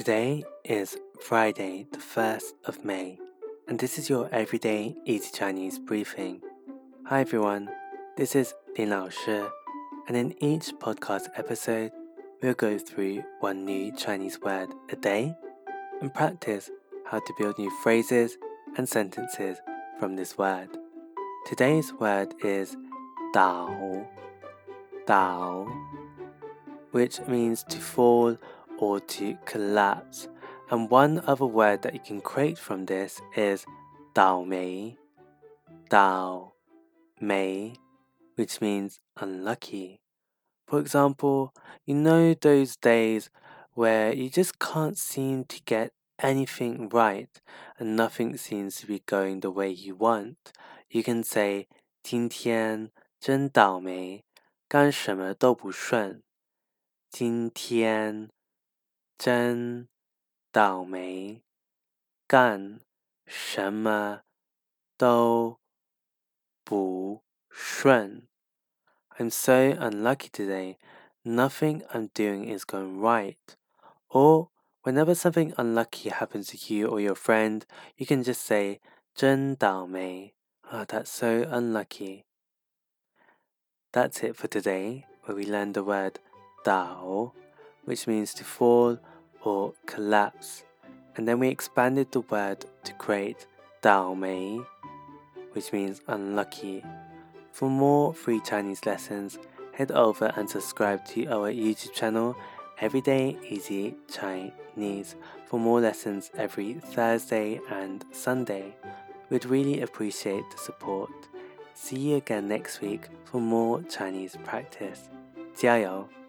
Today is Friday, the 1st of May, and this is your everyday easy Chinese briefing. Hi everyone, this is Lin Lao Shi, and in each podcast episode, we'll go through one new Chinese word a day and practice how to build new phrases and sentences from this word. Today's word is dao, dao, which means to fall or to collapse. And one other word that you can create from this is Dao Mei. Dao Mei, which means unlucky. For example, you know those days where you just can't seem to get anything right and nothing seems to be going the way you want. You can say 今天真倒霉，干什么都不顺。今天 真倒霉，干什么都不顺。I'm so unlucky today. Nothing I'm doing is going right. Or whenever something unlucky happens to you or your friend, you can just say 真倒霉. Ah, oh, that's so unlucky. That's it for today, where we learned the word 倒 which means to fall or collapse, and then we expanded the word to create Dao Mei, which means unlucky. For more free Chinese lessons, head over and subscribe to our YouTube channel, Everyday Easy Chinese, for more lessons every Thursday and Sunday. We'd really appreciate the support. See you again next week for more Chinese practice. 加油！